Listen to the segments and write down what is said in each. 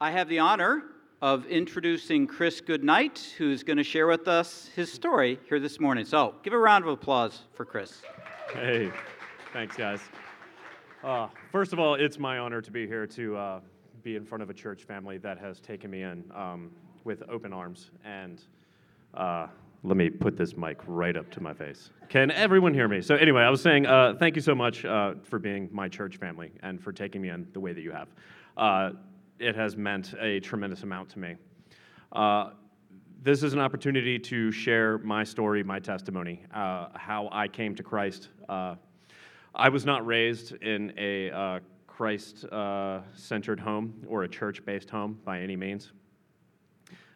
I have the honor of introducing Chris Goodnight, who's going to share with us his story here this morning. So, give a round of applause for Chris. Hey, thanks, guys. Uh, first of all, it's my honor to be here to uh, be in front of a church family that has taken me in um, with open arms. And uh, let me put this mic right up to my face. Can everyone hear me? So, anyway, I was saying uh, thank you so much uh, for being my church family and for taking me in the way that you have. It has meant a tremendous amount to me. Uh, this is an opportunity to share my story, my testimony, uh, how I came to Christ. Uh, I was not raised in a uh, Christ uh, centered home or a church based home by any means.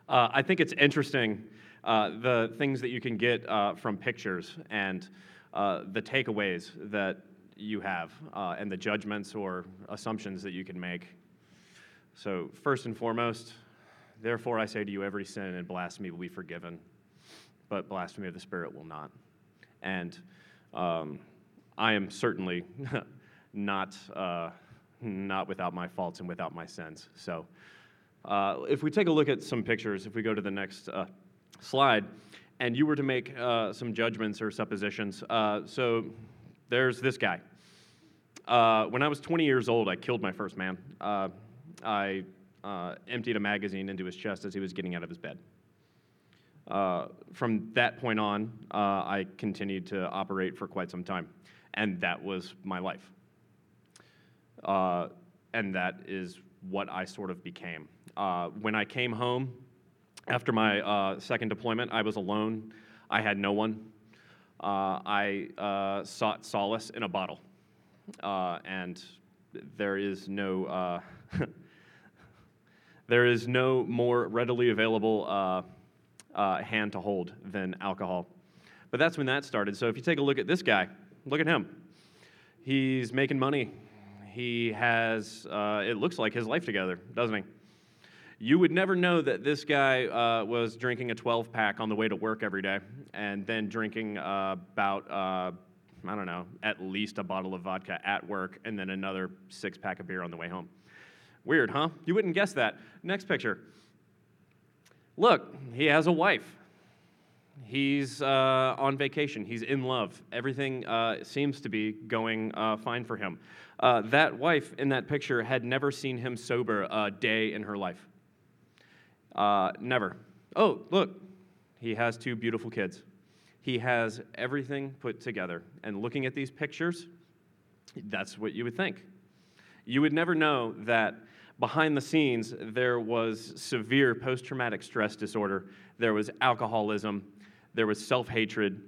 Uh, I think it's interesting the things that you can get from pictures and the takeaways that you have and the judgments or assumptions that you can make so, first and foremost, therefore I say to you, every sin and blasphemy will be forgiven, but blasphemy of the Spirit will not. And um, I am certainly not, uh, not without my faults and without my sins. So, uh, if we take a look at some pictures, if we go to the next uh, slide, and you were to make uh, some judgments or suppositions, uh, so there's this guy. Uh, when I was 20 years old, I killed my first man. I uh, emptied a magazine into his chest as he was getting out of his bed. Uh, from that point on, uh, I continued to operate for quite some time, and that was my life. Uh, and that is what I sort of became. Uh, when I came home after my uh, second deployment, I was alone. I had no one. I sought solace in a bottle, and there is no There is no more readily available uh, uh, hand to hold than alcohol. But that's when that started. So if you take a look at this guy, look at him. He's making money. He has, uh, it looks like, his life together, doesn't he? You would never know that this guy uh, was drinking a 12 pack on the way to work every day and then drinking uh, about, uh, I don't know, at least a bottle of vodka at work and then another six pack of beer on the way home. Weird, huh? You wouldn't guess that. Next picture. Look, he has a wife. He's uh, on vacation. He's in love. Everything uh, seems to be going uh, fine for him. Uh, that wife in that picture had never seen him sober a day in her life. Uh, never. Oh, look, he has two beautiful kids. He has everything put together. And looking at these pictures, that's what you would think. You would never know that behind the scenes, there was severe post traumatic stress disorder, there was alcoholism, there was self hatred,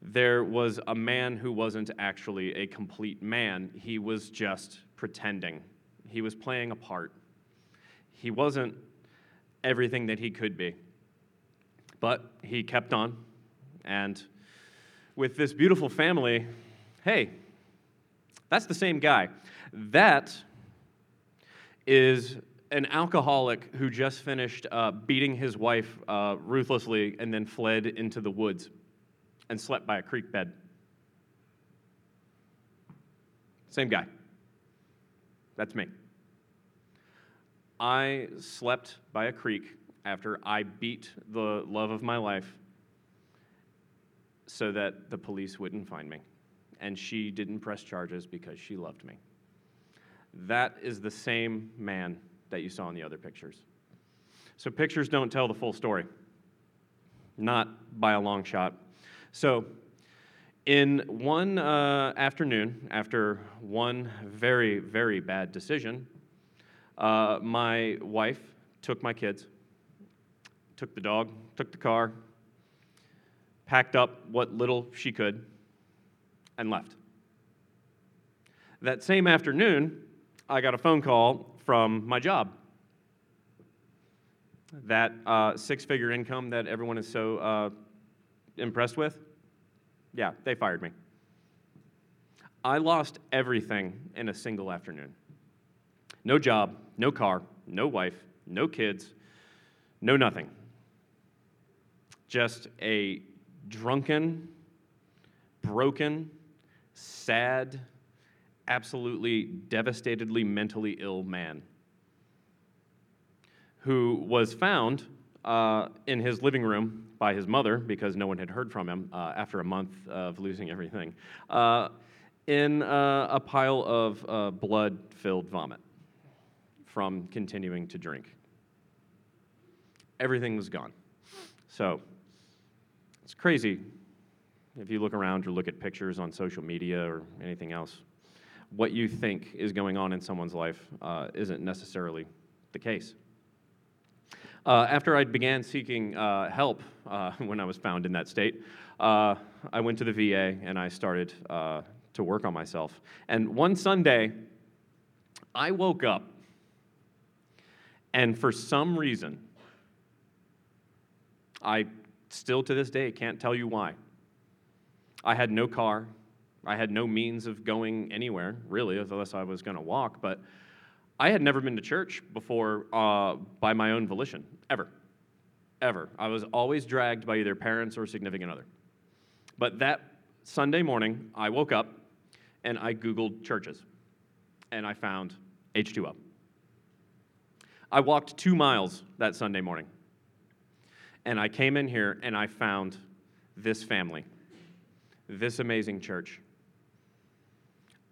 there was a man who wasn't actually a complete man. He was just pretending, he was playing a part. He wasn't everything that he could be. But he kept on, and with this beautiful family, hey, that's the same guy. That is an alcoholic who just finished uh, beating his wife uh, ruthlessly and then fled into the woods and slept by a creek bed. Same guy. That's me. I slept by a creek after I beat the love of my life so that the police wouldn't find me. And she didn't press charges because she loved me. That is the same man that you saw in the other pictures. So pictures don't tell the full story, not by a long shot. So, in one uh, afternoon, after one very, very bad decision, uh, my wife took my kids, took the dog, took the car, packed up what little she could, and left. That same afternoon, I got a phone call from my job. That uh, six figure income that everyone is so uh, impressed with, yeah, they fired me. I lost everything in a single afternoon no job, no car, no wife, no kids, no nothing. Just a drunken, broken, sad, absolutely devastatedly mentally ill man. who was found uh, in his living room by his mother because no one had heard from him uh, after a month of losing everything, uh, in uh, a pile of uh, blood filled vomit from continuing to drink. Everything was gone. So it's crazy if you look around or look at pictures on social media or anything else. What you think is going on in someone's life uh, isn't necessarily the case. Uh, after I began seeking uh, help uh, when I was found in that state, uh, I went to the VA and I started uh, to work on myself. And one Sunday, I woke up, and for some reason, I still to this day can't tell you why. I had no car. I had no means of going anywhere, really, unless I was going to walk. But I had never been to church before uh, by my own volition, ever. Ever. I was always dragged by either parents or significant other. But that Sunday morning, I woke up and I Googled churches and I found H2O. I walked two miles that Sunday morning and I came in here and I found this family, this amazing church.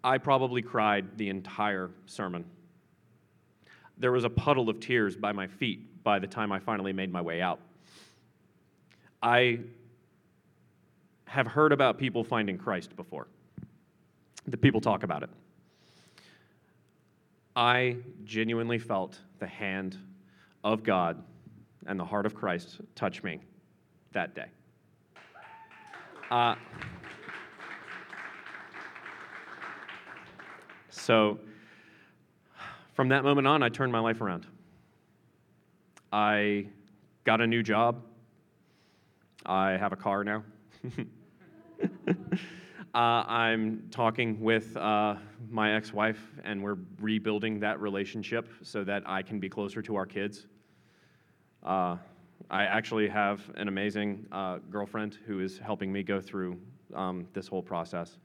I probably cried the entire sermon there was a puddle of tears by my feet by the time I finally made my way out. I have heard about people finding Christ before. The people talk about it. I genuinely felt the hand of God and the heart of Christ touch me that day. Uh, so, from that moment on, I turned my life around. I got a new job. I have a car now. uh, I'm talking with uh, my ex wife, and we're rebuilding that relationship so that I can be closer to our kids. Uh, I actually have an amazing uh, girlfriend who is helping me go through um, this whole process.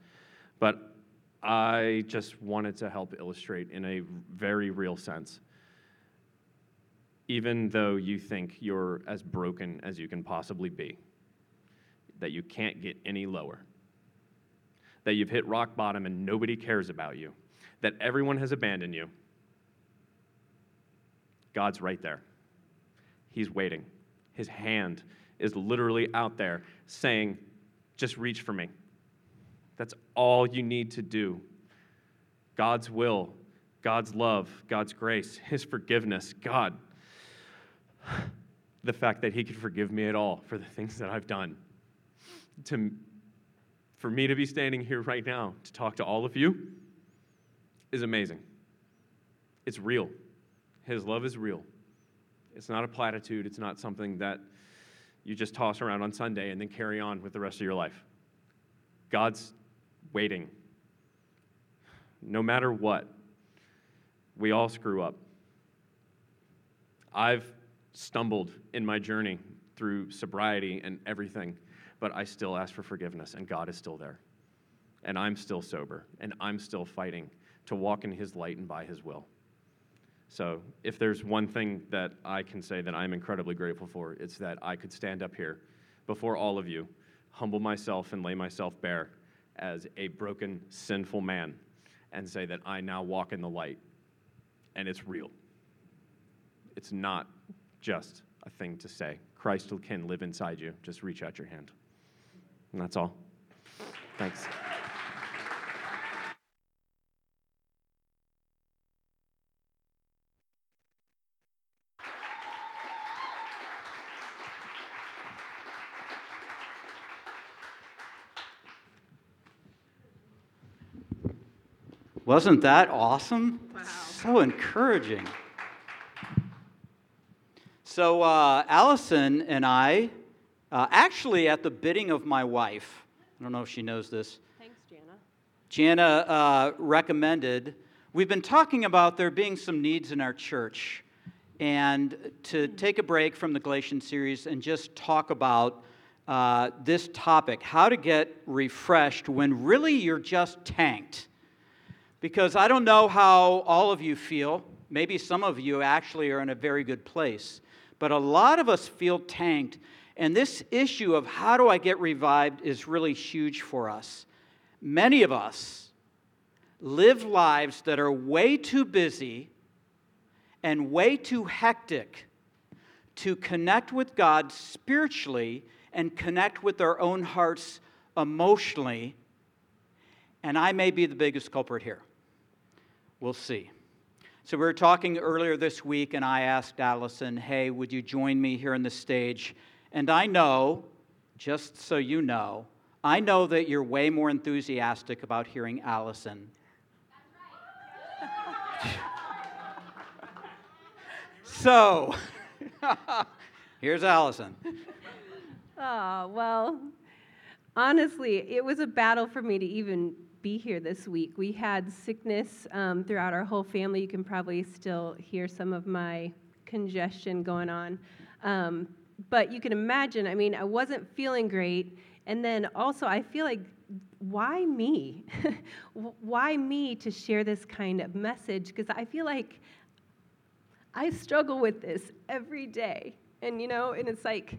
But I just wanted to help illustrate in a very real sense. Even though you think you're as broken as you can possibly be, that you can't get any lower, that you've hit rock bottom and nobody cares about you, that everyone has abandoned you, God's right there. He's waiting. His hand is literally out there saying, Just reach for me. That's all you need to do. God's will, God's love, God's grace, His forgiveness, God. The fact that He could forgive me at all for the things that I've done. To, for me to be standing here right now to talk to all of you is amazing. It's real. His love is real. It's not a platitude, it's not something that you just toss around on Sunday and then carry on with the rest of your life. God's waiting. No matter what, we all screw up. I've stumbled in my journey through sobriety and everything, but I still ask for forgiveness, and God is still there. And I'm still sober, and I'm still fighting to walk in His light and by His will. So, if there's one thing that I can say that I'm incredibly grateful for, it's that I could stand up here before all of you, humble myself, and lay myself bare as a broken, sinful man and say that I now walk in the light and it's real. It's not just a thing to say. Christ can live inside you. Just reach out your hand. And that's all. Thanks. Wasn't that awesome? Wow. So encouraging. So, uh, Allison and I, uh, actually at the bidding of my wife, I don't know if she knows this, Thanks, Jana. Jana uh, recommended, we've been talking about there being some needs in our church, and to take a break from the Galatian series and just talk about uh, this topic how to get refreshed when really you're just tanked. Because I don't know how all of you feel, Maybe some of you actually are in a very good place. But a lot of us feel tanked. And this issue of how do I get revived is really huge for us. Many of us live lives that are way too busy and way too hectic to connect with God spiritually and connect with our own hearts emotionally. And I may be the biggest culprit here. We'll see. So, we were talking earlier this week, and I asked Allison, hey, would you join me here on the stage? And I know, just so you know, I know that you're way more enthusiastic about hearing Allison. so, here's Allison. Oh, well, honestly, it was a battle for me to even be here this week. We had sickness um, throughout our whole family. You can probably still hear some of my congestion going on. Um, but you can imagine, I mean, I wasn't feeling great. And then also, I feel like, why me? why me to share this kind of message? Because I feel like I struggle with this every day. And, you know, and it's like,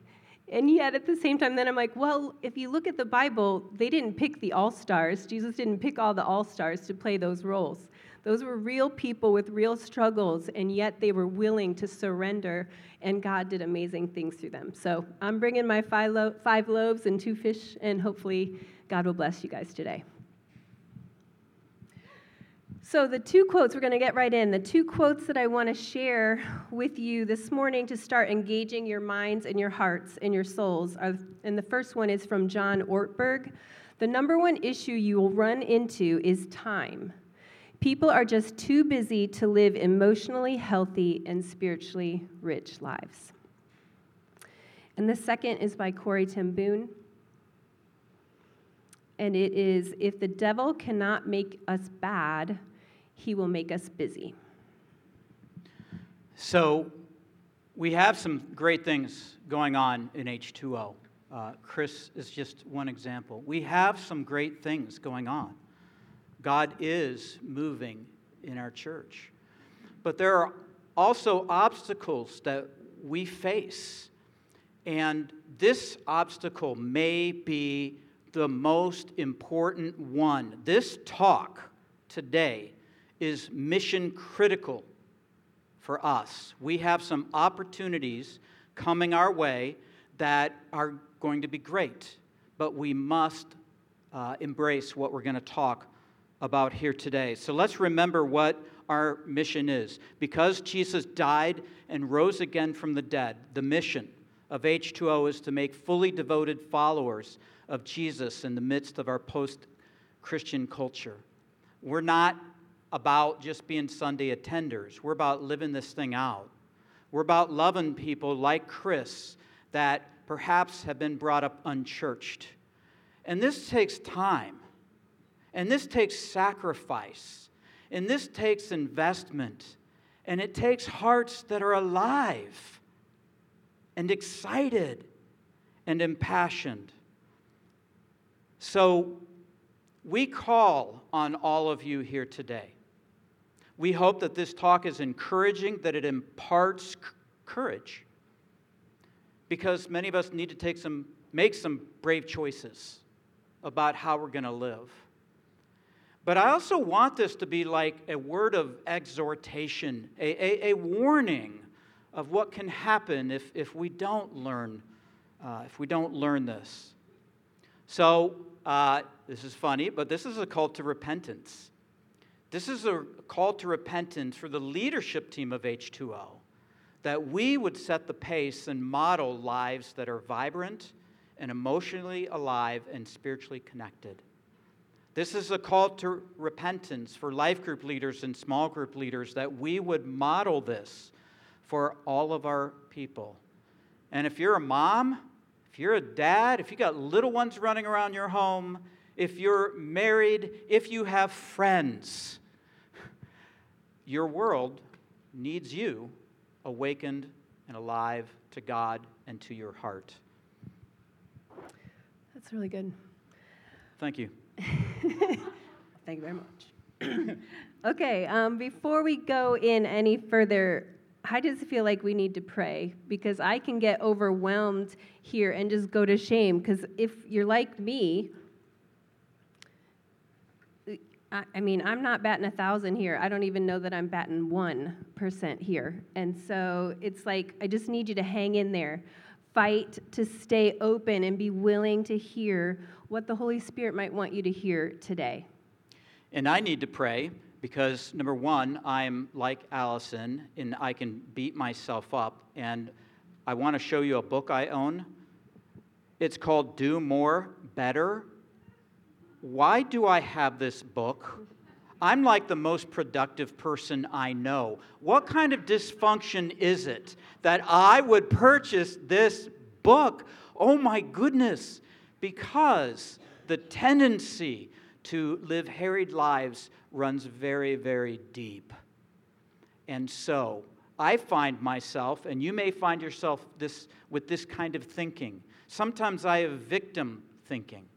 and yet at the same time, then I'm like, well, if you look at the Bible, they didn't pick the all stars. Jesus didn't pick all the all stars to play those roles. Those were real people with real struggles, and yet they were willing to surrender, and God did amazing things through them. So I'm bringing my five, lo- five loaves and two fish, and hopefully God will bless you guys today. So, the two quotes, we're going to get right in. The two quotes that I want to share with you this morning to start engaging your minds and your hearts and your souls are, and the first one is from John Ortberg. The number one issue you will run into is time. People are just too busy to live emotionally healthy and spiritually rich lives. And the second is by Corrie ten Boom. And it is If the devil cannot make us bad, he will make us busy. So, we have some great things going on in H2O. Uh, Chris is just one example. We have some great things going on. God is moving in our church. But there are also obstacles that we face. And this obstacle may be the most important one. This talk today is mission critical for us. We have some opportunities coming our way that are going to be great, but we must uh, embrace what we're going to talk about here today. So let's remember what our mission is. Because Jesus died and rose again from the dead, the mission of H2O is to make fully devoted followers of Jesus in the midst of our post Christian culture. We're not about just being Sunday attenders. We're about living this thing out. We're about loving people like Chris that perhaps have been brought up unchurched. And this takes time. And this takes sacrifice. And this takes investment. And it takes hearts that are alive and excited and impassioned. So we call on all of you here today we hope that this talk is encouraging, that it imparts c- courage. Because many of us need to take some, make some brave choices about how we're going to live. But I also want this to be like a word of exhortation, a, a, a warning of what can happen if, if we don't learn, uh, if we don't learn this. So uh, this is funny, but this is a call to repentance. This is a call to repentance for the leadership team of H2O that we would set the pace and model lives that are vibrant and emotionally alive and spiritually connected. This is a call to repentance for life group leaders and small group leaders that we would model this for all of our people. And if you're a mom, if you're a dad, if you got little ones running around your home, if you're married, if you have friends, your world needs you awakened and alive to God and to your heart. That's really good. Thank you. Thank you very much. Okay, um, before we go in any further, I just feel like we need to pray because I can get overwhelmed here and just go to shame. Because if you're like me, I, mean, I'm not batting a thousand here. I don't even know that I'm batting 1% here. And so it's like, I just need you to hang in there. Fight to stay open and be willing to hear what the Holy Spirit might want you to hear today. And I need to pray because, number one, I'm like Allison and I can beat myself up. And I want to show you a book I own. It's called Do More, Better. Why do I have this book? I'm like the most productive person I know. What kind of dysfunction is it that I would purchase this book? Oh my goodness, because the tendency to live harried lives runs very, very deep. And so I find myself, and you may find yourself this, with this kind of thinking. Sometimes I have victim thinking.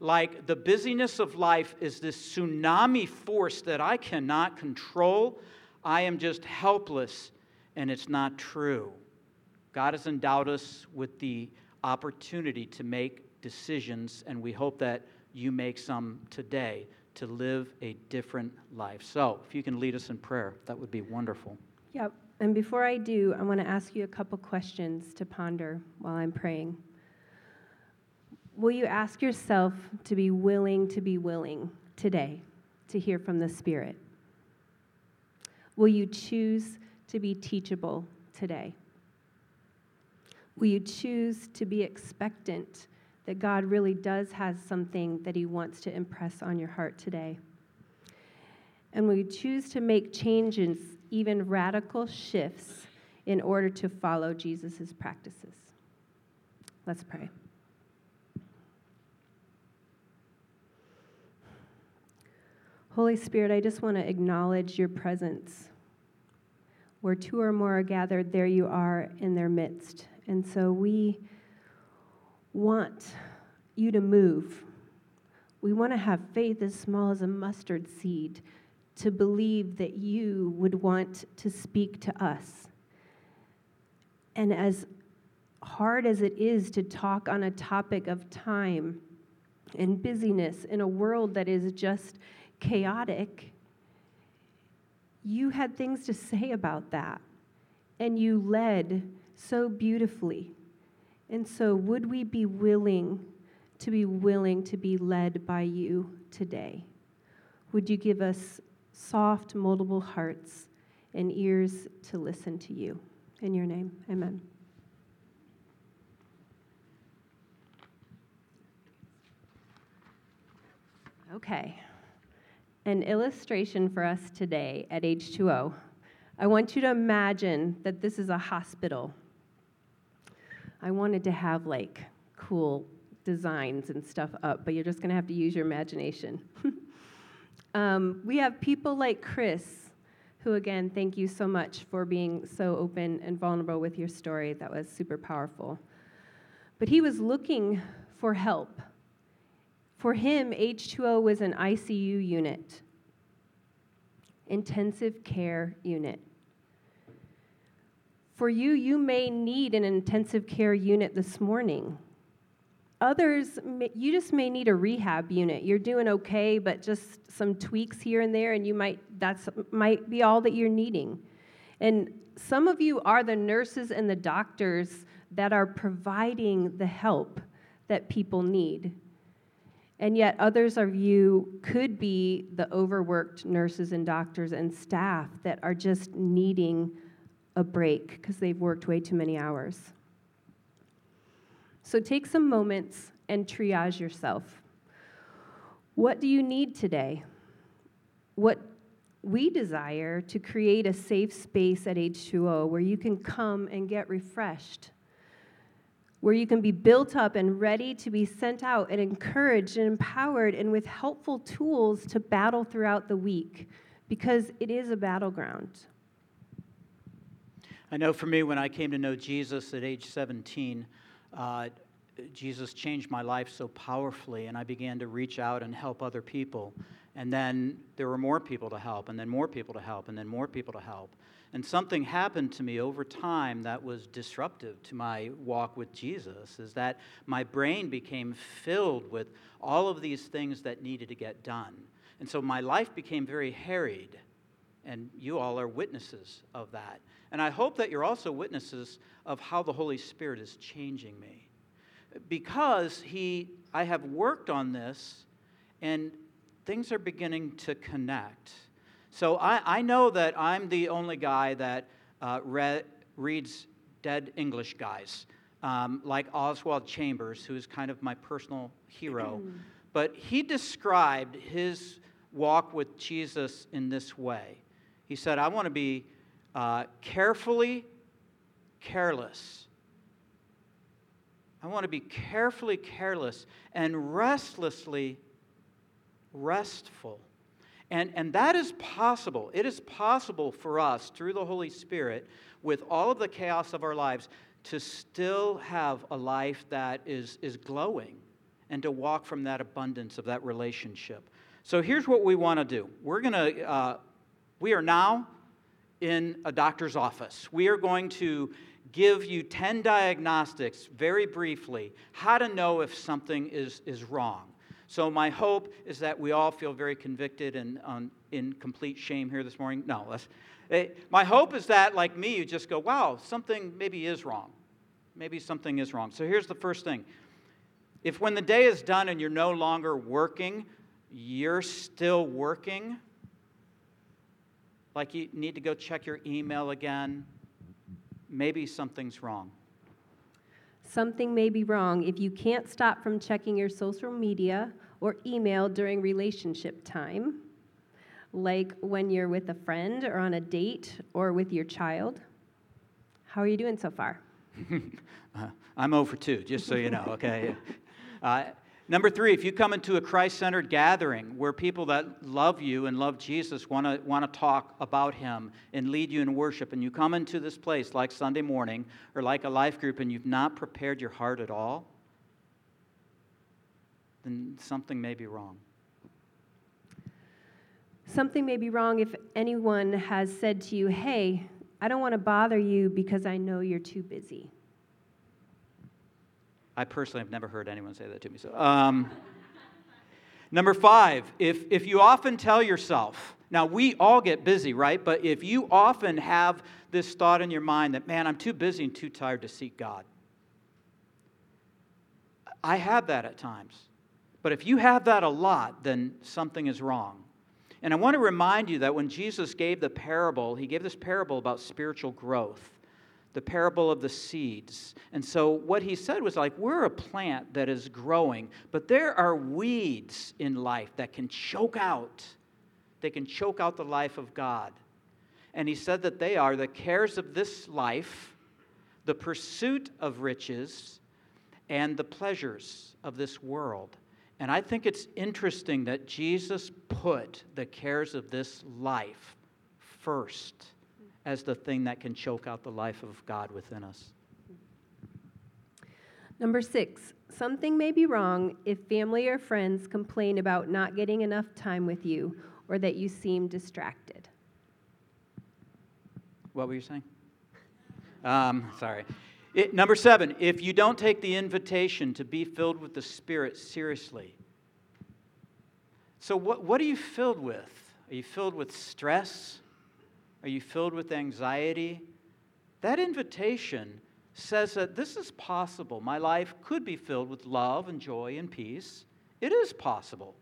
Like the busyness of life is this tsunami force that I cannot control. I am just helpless, and it's not true. God has endowed us with the opportunity to make decisions, and we hope that you make some today to live a different life. So, if you can lead us in prayer, that would be wonderful. Yep. And before I do, I want to ask you a couple questions to ponder while I'm praying. Will you ask yourself to be willing to be willing today to hear from the Spirit? Will you choose to be teachable today? Will you choose to be expectant that God really does have something that He wants to impress on your heart today? And will you choose to make changes, even radical shifts, in order to follow Jesus' practices? Let's pray. Holy Spirit, I just want to acknowledge your presence. Where two or more are gathered, there you are in their midst. And so we want you to move. We want to have faith as small as a mustard seed to believe that you would want to speak to us. And as hard as it is to talk on a topic of time and busyness in a world that is just chaotic, you had things to say about that. And you led so beautifully. And so, would we be willing to be willing to be led by you today? Would you give us soft, moldable hearts and ears to listen to you? In your name, amen. Okay an illustration for us today at H2O. I want you to imagine that this is a hospital. I wanted to have like cool designs and stuff up, but you're just to have to use your imagination. um, we have people like Chris, who, again, thank you so much for being so open and vulnerable with your story. That was super powerful. But he was looking for help for him, H2O was an ICU unit, intensive care unit. For you, you may need an intensive care unit this morning. Others, you just may need a rehab unit. You're doing okay, but just some tweaks here and there, and you might that's might be all that you're needing. And some of you are the nurses and the doctors that are providing the help that people need. And yet, others of you could be the overworked nurses and doctors and staff that are just needing a break because they've worked way too many hours. So take some moments and triage yourself. What do you need today? What we desire to create a safe space at H2O where you can come and get refreshed where you can be built up and ready to be sent out and encouraged and empowered and with helpful tools to battle throughout the week because it is a battleground. I know for me, when I came to know Jesus at age 17, uh, Jesus changed my life so powerfully, and I began to reach out and help other people. And then there were more people to help, and then more people to help, and then more people to help. And something happened to me over time that was disruptive to my walk with Jesus is that my brain became filled with all of these things that needed to get done. And so my life became very harried. And you all are witnesses of that. And I hope that you're also witnesses of how the Holy Spirit is changing me. Because he, I have worked on this and things are beginning to connect. So I, I know that I'm the only guy that uh, read, reads dead English guys, um, like Oswald Chambers, who's kind of my personal hero. but he described his walk with Jesus in this way. He said, I want to be uh, carefully careless. I want to be carefully careless and restlessly restful. And, and that is possible. It is possible for us, through the Holy Spirit, with all of the chaos of our lives, to still have a life that is, is glowing and to walk from that abundance of that relationship. So here's what we want to do. We're going to, uh, we are now in a doctor's office. We are going to give you 10 diagnostics very briefly, how to know if something is, is wrong. So, my hope is that we all feel very convicted and um, in complete shame here this morning. No, that's, eh, my hope is that, like me, you just go, wow, something maybe is wrong. Maybe something is wrong. So, here's the first thing. If when the day is done and you're no longer working, you're still working, like you need to go check your email again, maybe something's wrong. Something may be wrong if you can't stop from checking your social media or email during relationship time, like when you're with a friend or on a date or with your child. How are you doing so far? uh, I'm over 2, just so you know, okay? Uh, Number three, if you come into a Christ centered gathering where people that love you and love Jesus want to want to talk about him and lead you in worship, and you come into this place like Sunday morning or like a life group and you've not prepared your heart at all, then something may be wrong. Something may be wrong if anyone has said to you, Hey, I don't want to bother you because I know you're too busy. I personally have never heard anyone say that to me. So, um, number five, if, if you often tell yourself, now we all get busy, right? But if you often have this thought in your mind that, man, I'm too busy and too tired to seek God. I have that at times. But if you have that a lot, then something is wrong. And I want to remind you that when Jesus gave the parable, he gave this parable about spiritual growth the parable of the seeds. And so what he said was like, we're a plant that is growing, but there are weeds in life that can choke out. They can choke out the life of God. And he said that they are the cares of this life, the pursuit of riches, and the pleasures of this world. And I think it's interesting that Jesus put the cares of this life first as the thing that can choke out the life of God within us. Number six, something may be wrong if family or friends complain about not getting enough time with you or that you seem distracted. What were you saying? Um, sorry. It, number seven, if you don't take the invitation to be filled with the Spirit seriously. So, what, what are you filled with? Are you filled with stress? Are you filled with anxiety? That invitation says that this is possible. My life could be filled with love and joy and peace. It is possible.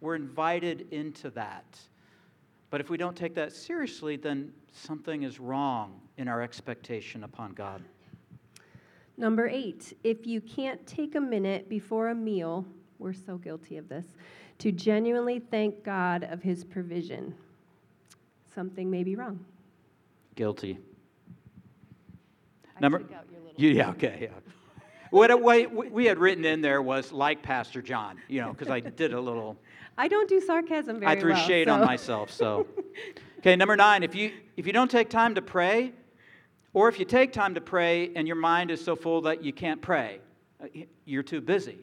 We're invited into that. But if we don't take that seriously, then something is wrong in our expectation upon God. Number eight, if you can't take a minute before a meal, we're so guilty of this, to genuinely thank God of his provision something may be wrong. Guilty. I Number, took out your little- yeah, okay, yeah. What, what we had written in there was like Pastor John, you know, because I did a little, I don't do sarcasm very well. I threw well. shade on myself. So, okay, number nine. If you if you don't take time to pray, or if you take time to pray and your mind is so full that you can't pray, uh, you're too busy.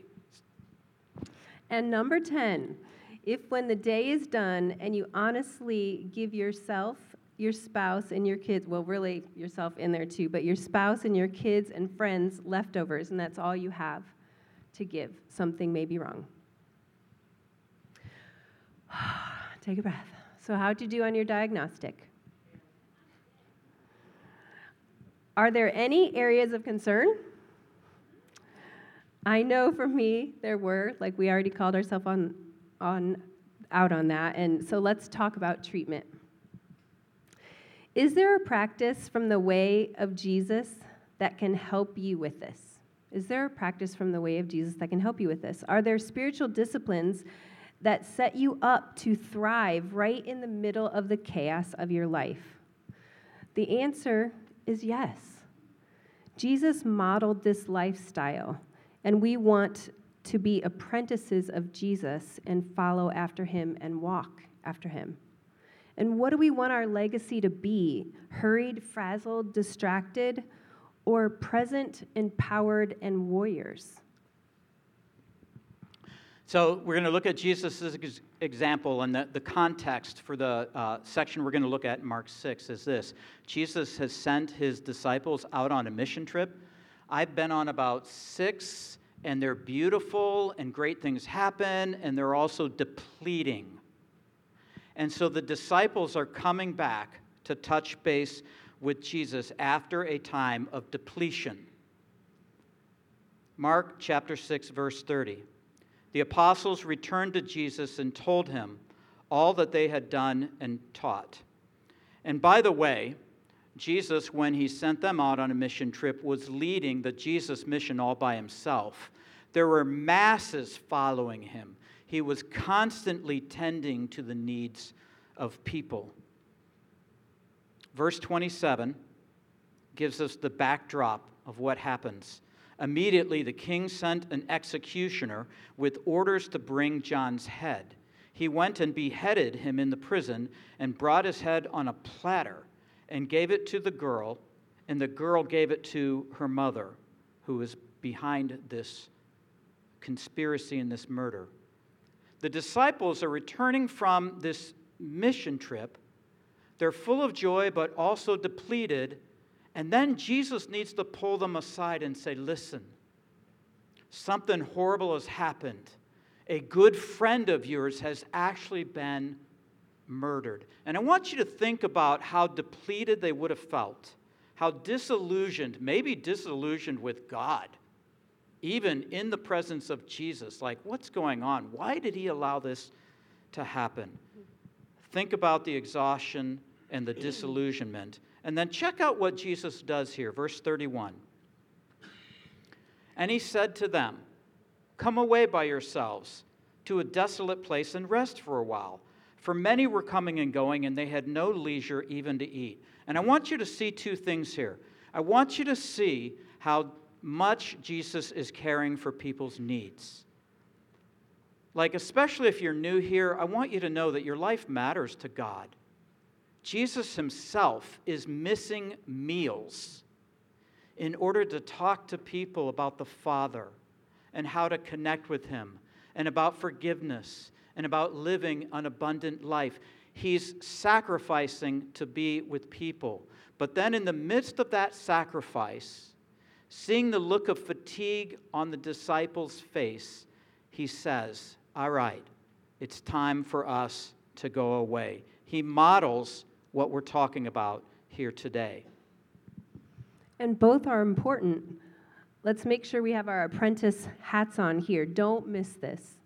And number 10, if when the day is done and you honestly give yourself, your spouse, and your kids, well, really yourself in there too, but your spouse and your kids and friends leftovers, and that's all you have to give, something may be wrong. Take a breath. So, how'd you do on your diagnostic? Are there any areas of concern? I know for me there were, like we already called ourselves on, on, out on that, and so let's talk about treatment. Is there a practice from the way of Jesus that can help you with this? Is there a practice from the way of Jesus that can help you with this? Are there spiritual disciplines that set you up to thrive right in the middle of the chaos of your life? The answer is yes. Jesus modeled this lifestyle, and we want to be apprentices of Jesus and follow after him and walk after him. And what do we want our legacy to be? Hurried, frazzled, distracted, or present, empowered, and warriors? So, we're going to look at Jesus' example, and the, the context for the uh, section we're going to look at in Mark 6 is this Jesus has sent his disciples out on a mission trip. I've been on about six, and they're beautiful, and great things happen, and they're also depleting. And so the disciples are coming back to touch base with Jesus after a time of depletion. Mark chapter 6, verse 30 the apostles returned to Jesus and told him all that they had done and taught. And by the way, Jesus, when he sent them out on a mission trip, was leading the Jesus mission all by himself. There were masses following him. He was constantly tending to the needs of people. Verse 27 gives us the backdrop of what happens Immediately, the king sent an executioner with orders to bring John's head. He went and beheaded him in the prison and brought his head on a platter and gave it to the girl, and the girl gave it to her mother, who was behind this conspiracy and this murder. The disciples are returning from this mission trip. They're full of joy, but also depleted and then Jesus needs to pull them aside and say, Listen, something horrible has happened. A good friend of yours has actually been murdered. And I want you to think about how depleted they would have felt, how disillusioned, maybe disillusioned with God, even in the presence of Jesus. Like, what's going on? Why did he allow this to happen? Think about the exhaustion and the disillusionment. And then check out what Jesus does here, verse 31. And he said to them, Come away by yourselves to a desolate place and rest for a while. For many were coming and going, and they had no leisure even to eat. And I want you to see two things here. I want you to see how much Jesus is caring for people's needs. Like, especially if you're new here, I want you to know that your life matters to God. Jesus himself is missing meals in order to talk to people about the Father and how to connect with him and about forgiveness and about living an abundant life. He's sacrificing to be with people. But then, in the midst of that sacrifice, seeing the look of fatigue on the disciples' face, he says, All right, it's time for us to go away. He models what we're talking about here today. And both are important. Let's make sure we have our apprentice hats on here. Don't miss this.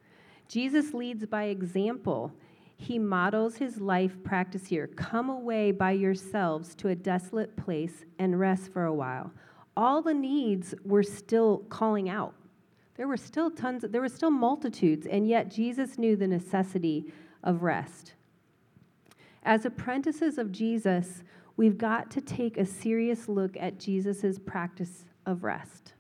Jesus leads by example. He models his life practice here. Come away by yourselves to a desolate place and rest for a while. All the needs were still calling out. There were still tons, there were still multitudes, and yet Jesus knew the necessity of rest. As apprentices of Jesus, we've got to take a serious look at Jesus' practice of rest.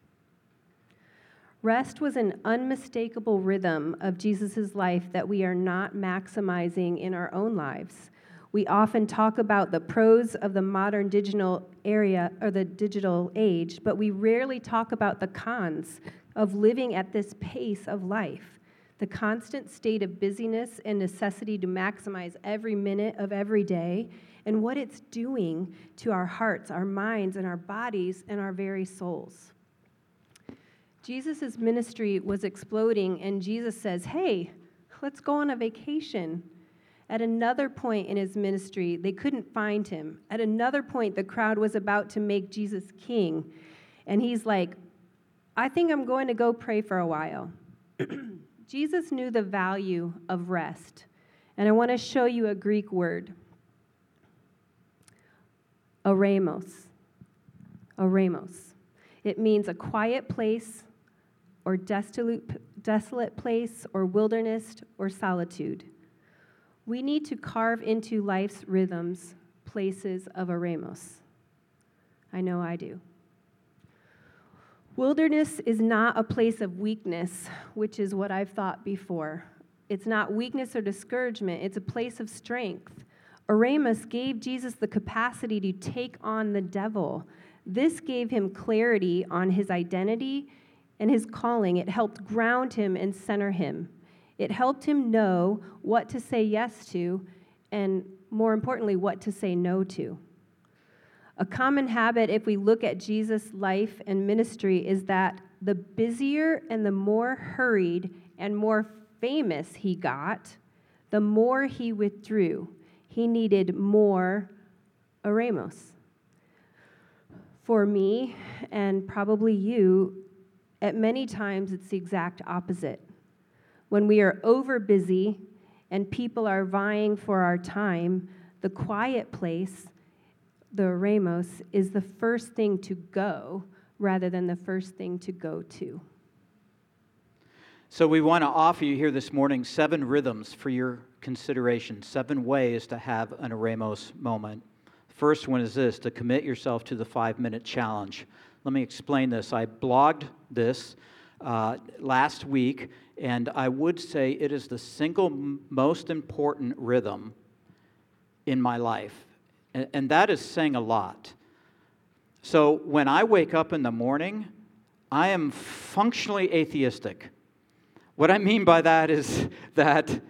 Rest was an unmistakable rhythm of Jesus' life that we are not maximizing in our own lives. We often talk about the pros of the modern digital area or the digital age, but we rarely talk about the cons of living at this pace of life the constant state of busyness and necessity to maximize every minute of every day, and what it's doing to our hearts, our minds, and our bodies, and our very souls. Jesus' ministry was exploding, and Jesus says, Hey, let's go on a vacation. At another point in his ministry, they couldn't find him. At another point, the crowd was about to make Jesus king. And he's like, I think I'm going to go pray for a while. Jesus knew the value of rest. And I want to show you a Greek word eremos. Eremos. It means a quiet place or desolate, desolate place or wilderness or solitude. We need to carve into life's rhythms places of eremos. I know I do. Wilderness is not a place of weakness, which is what I've thought before. It's not weakness or discouragement, it's a place of strength. Eremos gave Jesus the capacity to take on the devil. This gave him clarity on his identity and his calling. It helped ground him and center him. It helped him know what to say yes to, and more importantly, what to say no to. A common habit, if we look at Jesus' life and ministry, is that the busier and the more hurried and more famous he got, the more he withdrew. He needed more eremos. For me, and probably you, at many times it's the exact opposite. When we are over busy and people are vying for our time, the quiet place, the eremos, is the first thing to go rather than the first thing to go to. So, we want to offer you here this morning seven rhythms for your consideration, seven ways to have an eremos moment. First one is this to commit yourself to the five minute challenge. Let me explain this. I blogged this uh, last week, and I would say it is the single most important rhythm in my life. And, and that is saying a lot. So when I wake up in the morning, I am functionally atheistic. What I mean by that is that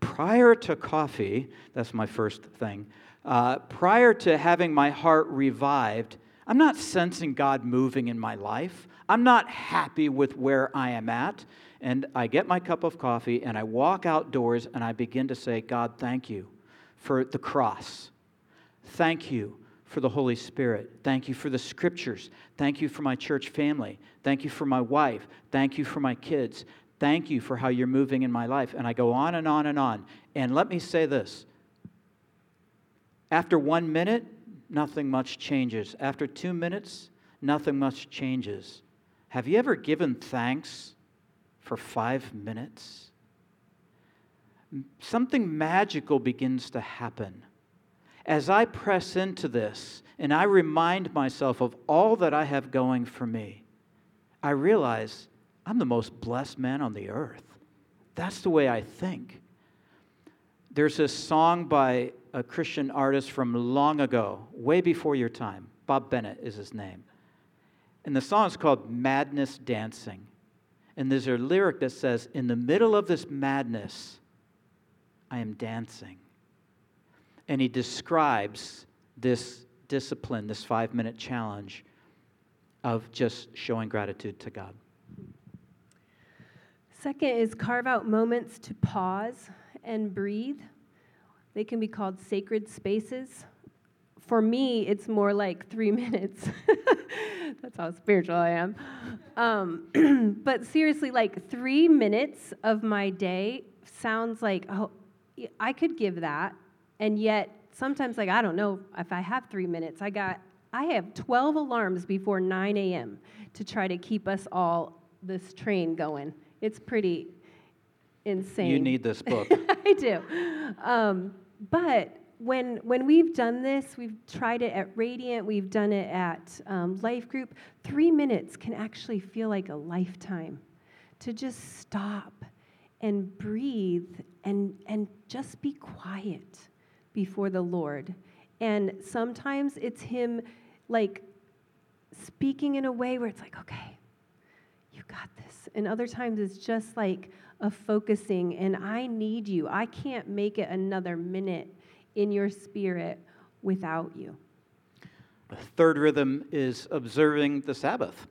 prior to coffee, that's my first thing, uh, prior to having my heart revived, I'm not sensing God moving in my life. I'm not happy with where I am at. And I get my cup of coffee and I walk outdoors and I begin to say, God, thank you for the cross. Thank you for the Holy Spirit. Thank you for the scriptures. Thank you for my church family. Thank you for my wife. Thank you for my kids. Thank you for how you're moving in my life. And I go on and on and on. And let me say this after one minute, nothing much changes. After two minutes, nothing much changes. Have you ever given thanks for five minutes? Something magical begins to happen. As I press into this and I remind myself of all that I have going for me, I realize I'm the most blessed man on the earth. That's the way I think. There's this song by a Christian artist from long ago, way before your time. Bob Bennett is his name. And the song is called Madness Dancing. And there's a lyric that says, In the middle of this madness, I am dancing. And he describes this discipline, this five minute challenge of just showing gratitude to God. Second is carve out moments to pause and breathe. They can be called sacred spaces. For me, it's more like three minutes. That's how spiritual I am. Um, but seriously, like three minutes of my day sounds like, oh, I could give that. And yet, sometimes, like, I don't know if I have three minutes. I got, I have 12 alarms before 9 a.m. to try to keep us all, this train going. It's pretty insane. You need this book. I do. Um, but when, when we've done this, we've tried it at Radiant, we've done it at um, Life Group, three minutes can actually feel like a lifetime to just stop and breathe and, and just be quiet before the Lord. And sometimes it's Him like speaking in a way where it's like, okay, you got this. And other times it's just like a focusing, and I need you. I can't make it another minute in your spirit without you. The third rhythm is observing the Sabbath.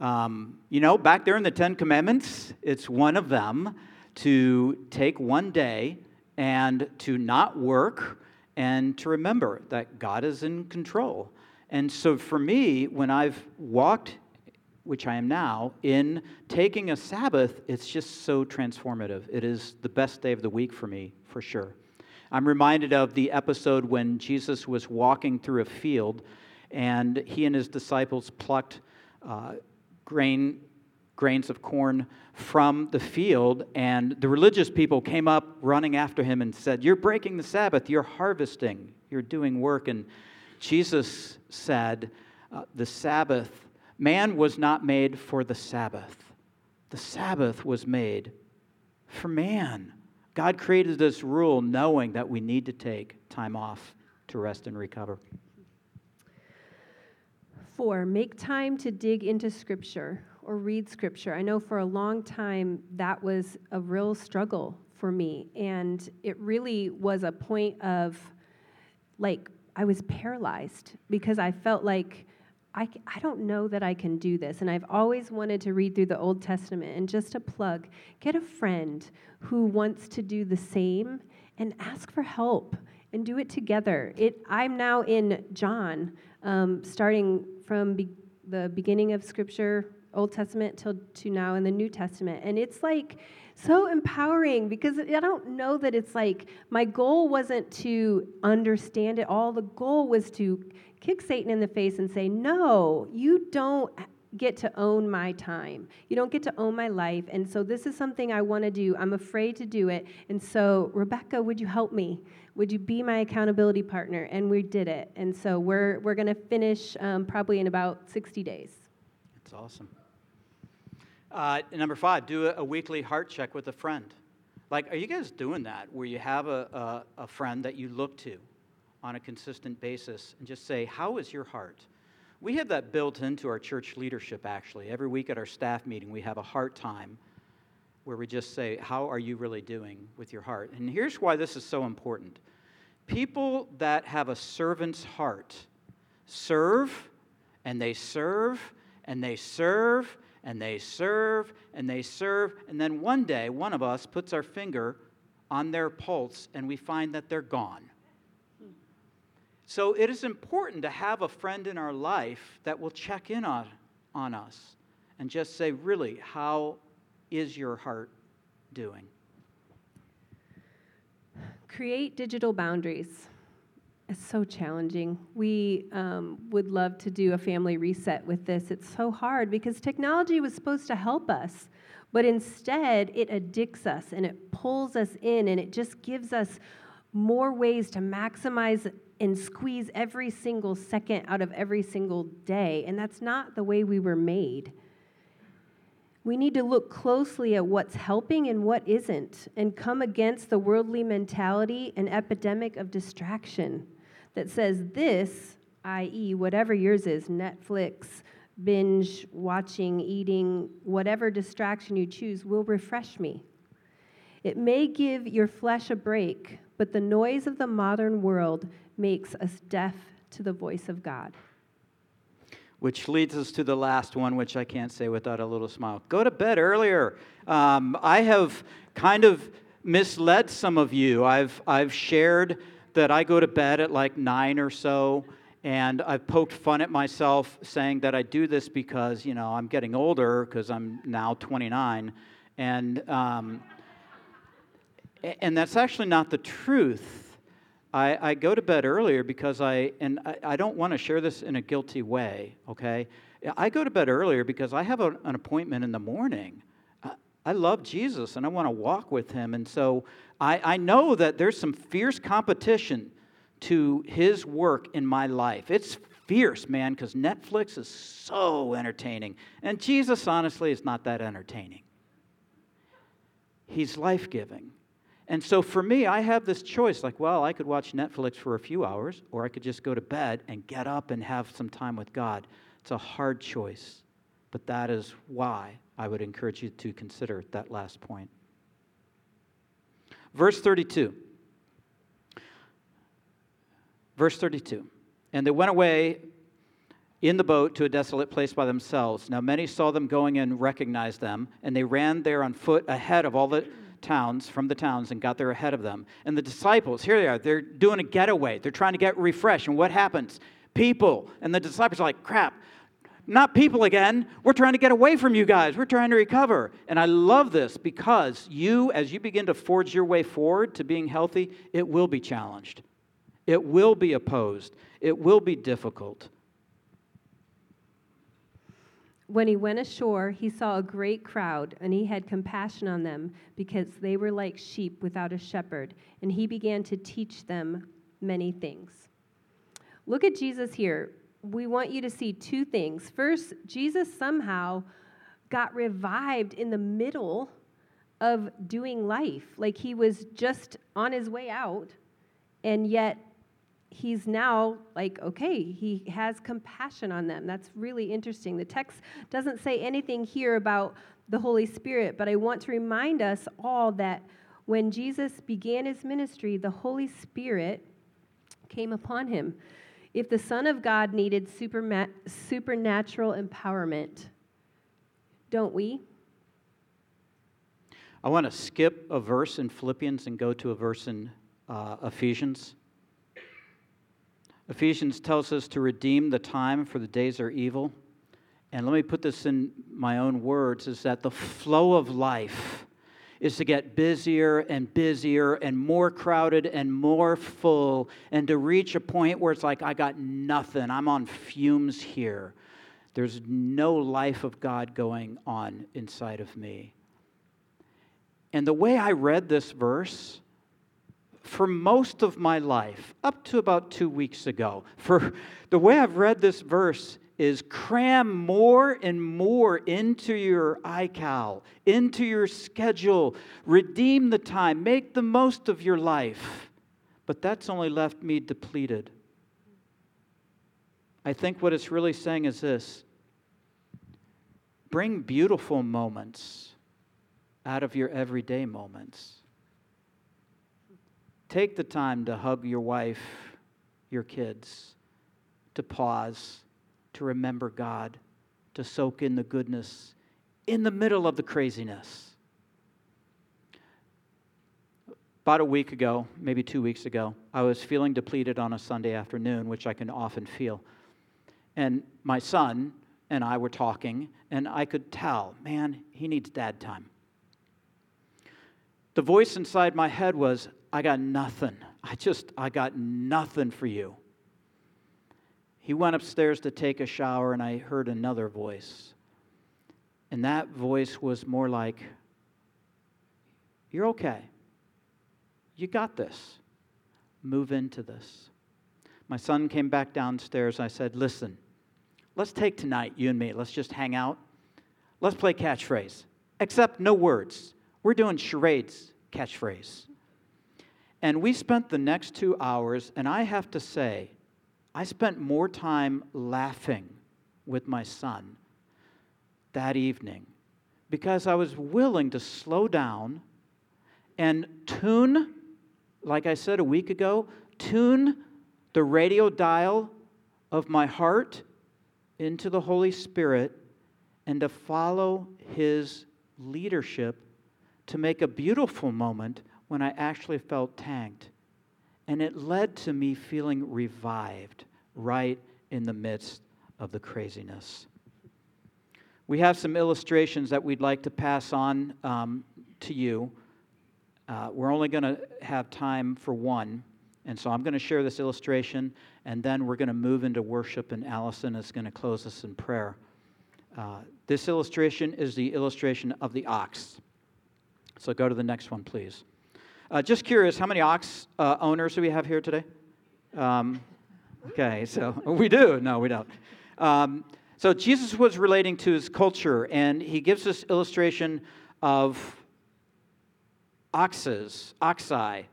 Um, you know, back there in the Ten Commandments, it's one of them to take one day and to not work and to remember that God is in control. And so for me, when I've walked, which I am now, in taking a Sabbath, it's just so transformative. It is the best day of the week for me, for sure. I'm reminded of the episode when Jesus was walking through a field and he and his disciples plucked uh, grain, grains of corn from the field, and the religious people came up running after him and said, You're breaking the Sabbath, you're harvesting, you're doing work. And Jesus said, uh, The Sabbath, man was not made for the Sabbath, the Sabbath was made for man. God created this rule knowing that we need to take time off to rest and recover. Four, make time to dig into Scripture or read Scripture. I know for a long time that was a real struggle for me. And it really was a point of like, I was paralyzed because I felt like I, I don't know that I can do this. And I've always wanted to read through the Old Testament and just a plug, get a friend who wants to do the same and ask for help and do it together. It, I'm now in John, um, starting from be- the beginning of Scripture, Old Testament, till to now in the New Testament, and it's like so empowering because I don't know that it's like my goal wasn't to understand it all. The goal was to kick Satan in the face and say, "No, you don't." get to own my time. You don't get to own my life. And so this is something I want to do. I'm afraid to do it. And so, Rebecca, would you help me? Would you be my accountability partner? And we did it. And so we're, we're going to finish um, probably in about 60 days. That's awesome. Uh, number five, do a, a, weekly heart check with a friend. Like, are you guys doing that where you have a, a, a friend that you look to on a consistent basis and just say, How is your heart? We have that built into our church leadership, actually. Every week at our staff meeting, we have a heart time where we just say, How are you really doing with your heart? And here's why this is so important people that have a servant's heart serve and they serve and they serve and they serve and they serve. And then one day, one of us puts our finger on their pulse and we find that they're gone. So it is important to have a friend in our life that will check in on, on us and just say, really, how is your heart doing? Create digital boundaries. It's so challenging. We um, would love to do a family reset with this. It's so hard because technology was supposed to help us, but instead it addicts us and it pulls us in and it just gives us more ways to maximize and squeeze every single second out of every single day. And that's not the way we were made. We need to look closely at what's helping and what isn't, and come against the worldly mentality and epidemic of distraction that says this, i.e., whatever yours is Netflix, binge, watching, eating, whatever distraction you choose, will refresh me. It may give your flesh a break, but the noise of the modern world makes us deaf to the voice of God. Which leads us to the last one, which I can't say without a little smile. Go to bed earlier. Um, I have kind of misled some of you. I've, I've shared that I go to bed at like nine or so, and I've poked fun at myself saying that I do this because, you know, I'm getting older because I'm now 29. And, um, and that's actually not the truth. I, I go to bed earlier because I, and I, I don't want to share this in a guilty way, okay? I go to bed earlier because I have a, an appointment in the morning. I, I love Jesus and I want to walk with him. And so I, I know that there's some fierce competition to his work in my life. It's fierce, man, because Netflix is so entertaining. And Jesus, honestly, is not that entertaining. He's life giving. And so for me, I have this choice like, well, I could watch Netflix for a few hours, or I could just go to bed and get up and have some time with God. It's a hard choice. But that is why I would encourage you to consider that last point. Verse 32. Verse 32. And they went away in the boat to a desolate place by themselves. Now many saw them going and recognized them, and they ran there on foot ahead of all the towns from the towns and got there ahead of them. And the disciples, here they are, they're doing a getaway. They're trying to get refreshed. And what happens? People. And the disciples are like, crap, not people again. We're trying to get away from you guys. We're trying to recover. And I love this because you, as you begin to forge your way forward to being healthy, it will be challenged. It will be opposed. It will be difficult. When he went ashore, he saw a great crowd, and he had compassion on them because they were like sheep without a shepherd, and he began to teach them many things. Look at Jesus here. We want you to see two things. First, Jesus somehow got revived in the middle of doing life, like he was just on his way out, and yet he's now like, okay, he has compassion on them. That's really interesting. The text doesn't say anything here about the Holy Spirit, but I want to remind us all that when Jesus began his ministry, the Holy Spirit came upon him. If the Son of God needed supernatural empowerment, don't we? I want to skip a verse in Philippians and go to a verse in uh, Ephesians. Ephesians tells us to redeem the time, for the days are evil. And let me put this in my own words is that the flow of life is to get busier and busier and more crowded and more full and to reach a point where it's like, I got nothing. I'm on fumes here. There's no life of God going on inside of me. And the way I read this verse, for most of my life, up to about two weeks ago, for the way I've read this verse is cram more and more into your iCal, into your schedule, redeem the time, make the most of your life. But that's only left me depleted. I think what it's really saying is this bring beautiful moments out of your everyday moments. Take the time to hug your wife, your kids, to pause, to remember God, to soak in the goodness in the middle of the craziness. About a week ago, maybe two weeks ago, I was feeling depleted on a Sunday afternoon, which I can often feel. And my son and I were talking, and I could tell, man, he needs dad time. The voice inside my head was, I got nothing. I just, I got nothing for you. He went upstairs to take a shower, and I heard another voice. And that voice was more like, You're okay. You got this. Move into this. My son came back downstairs. I said, Listen, let's take tonight, you and me. Let's just hang out. Let's play catchphrase, except no words. We're doing charades catchphrase. And we spent the next two hours, and I have to say, I spent more time laughing with my son that evening because I was willing to slow down and tune, like I said a week ago, tune the radio dial of my heart into the Holy Spirit and to follow His leadership to make a beautiful moment when I actually felt tanked. And it led to me feeling revived right in the midst of the craziness. We have some illustrations that we'd like to pass on um, to you. Uh, we're only going to have time for one. And so I'm going to share this illustration, and then we're going to move into worship, and Allison is going to close us in prayer. Uh, this illustration is the illustration of the ox. So go to the next one, please. Uh, just curious, how many ox uh, owners do we have here today? Um, okay, so we do. No, we don't. Um, so Jesus was relating to his culture, and he gives this illustration of oxes, oxi,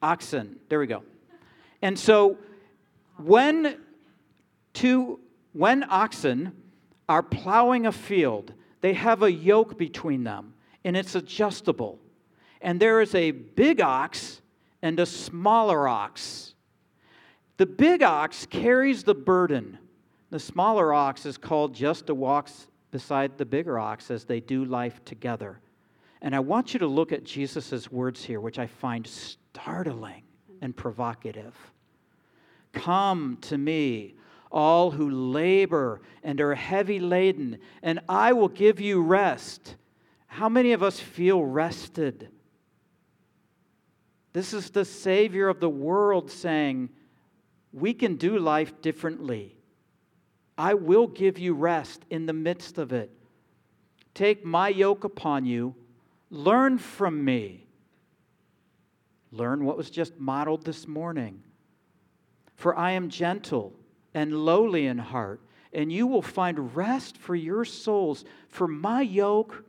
oxen. There we go. And so when two, when oxen are plowing a field. They have a yoke between them, and it's adjustable. And there is a big ox and a smaller ox. The big ox carries the burden. The smaller ox is called just to walk beside the bigger ox as they do life together. And I want you to look at Jesus' words here, which I find startling and provocative. Come to me, all who labor and are heavy laden, and I will give you rest. How many of us feel rested? This is the Savior of the world saying, We can do life differently. I will give you rest in the midst of it. Take my yoke upon you, learn from me. Learn what was just modeled this morning. For I am gentle and lowly in heart, and you will find rest for your souls. For my yoke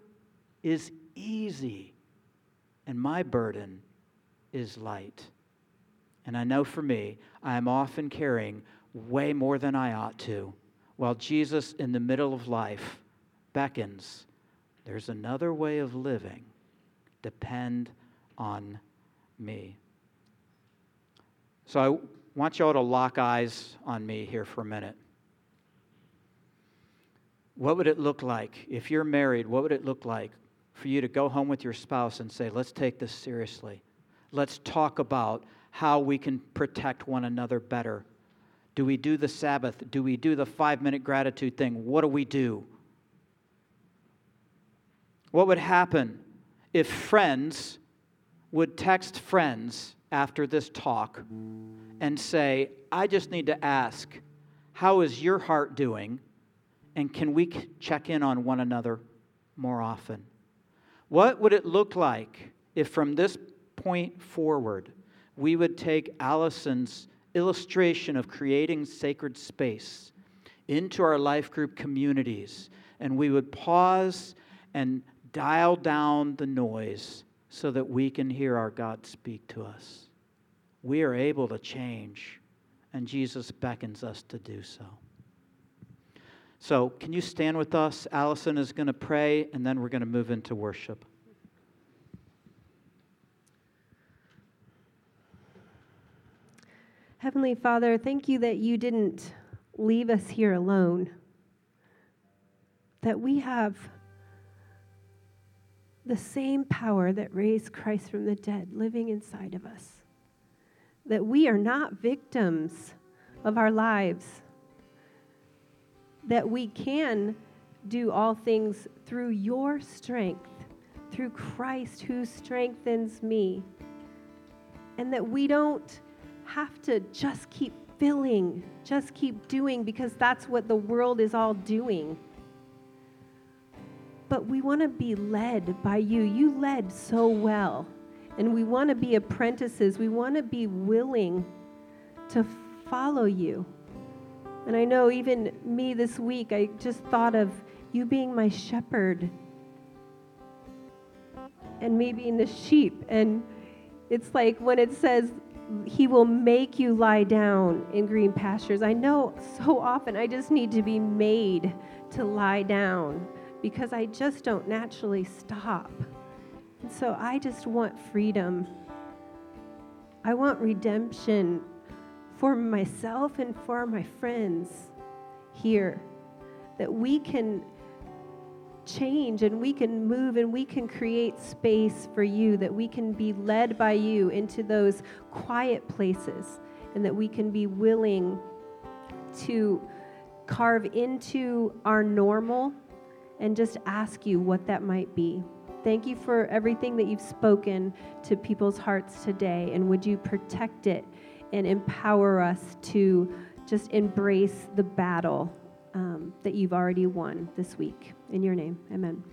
is easy, and my burden is light. And I know for me, I am often carrying way more than I ought to, while Jesus, in the middle of life, beckons. There's another way of living. Depend on me. So I want y'all to lock eyes on me here for a minute. What would it look like if you're married? What would it look like for you to go home with your spouse and say, let's take this seriously? Let's talk about how we can protect one another better. Do we do the Sabbath? Do we do the five minute gratitude thing? What do we do? What would happen if friends would text friends after this talk and say, I just need to ask, how is your heart doing? And can we check in on one another more often? What would it look like if from this point forward we would take Allison's illustration of creating sacred space into our life group communities and we would pause and dial down the noise so that we can hear our God speak to us. We are able to change, and Jesus beckons us to do so. So, can you stand with us? Allison is going to pray, and then we're going to move into worship. Heavenly Father, thank you that you didn't leave us here alone, that we have the same power that raised Christ from the dead living inside of us. That we are not victims of our lives. That we can do all things through your strength, through Christ who strengthens me. And that we don't have to just keep filling, just keep doing, because that's what the world is all doing but we want to be led by you. You led so well. And we want to be apprentices. We want to be willing to follow you. And I know even me this week, I just thought of you being my shepherd and me being the sheep. And it's like when it says, He will make you lie down in green pastures. I know so often I just need to be made to lie down because I just don't naturally stop. And so I just want freedom. I want redemption for myself and for my friends here. That we can change and we can move and we can create space for you, that we can be led by you into those quiet places, and that we can be willing to carve into our normal and just ask you what that might be. Thank you for everything that you've spoken to people's hearts today, and would you protect it and empower us to just embrace the battle um, that you've already won this week. In your name, amen.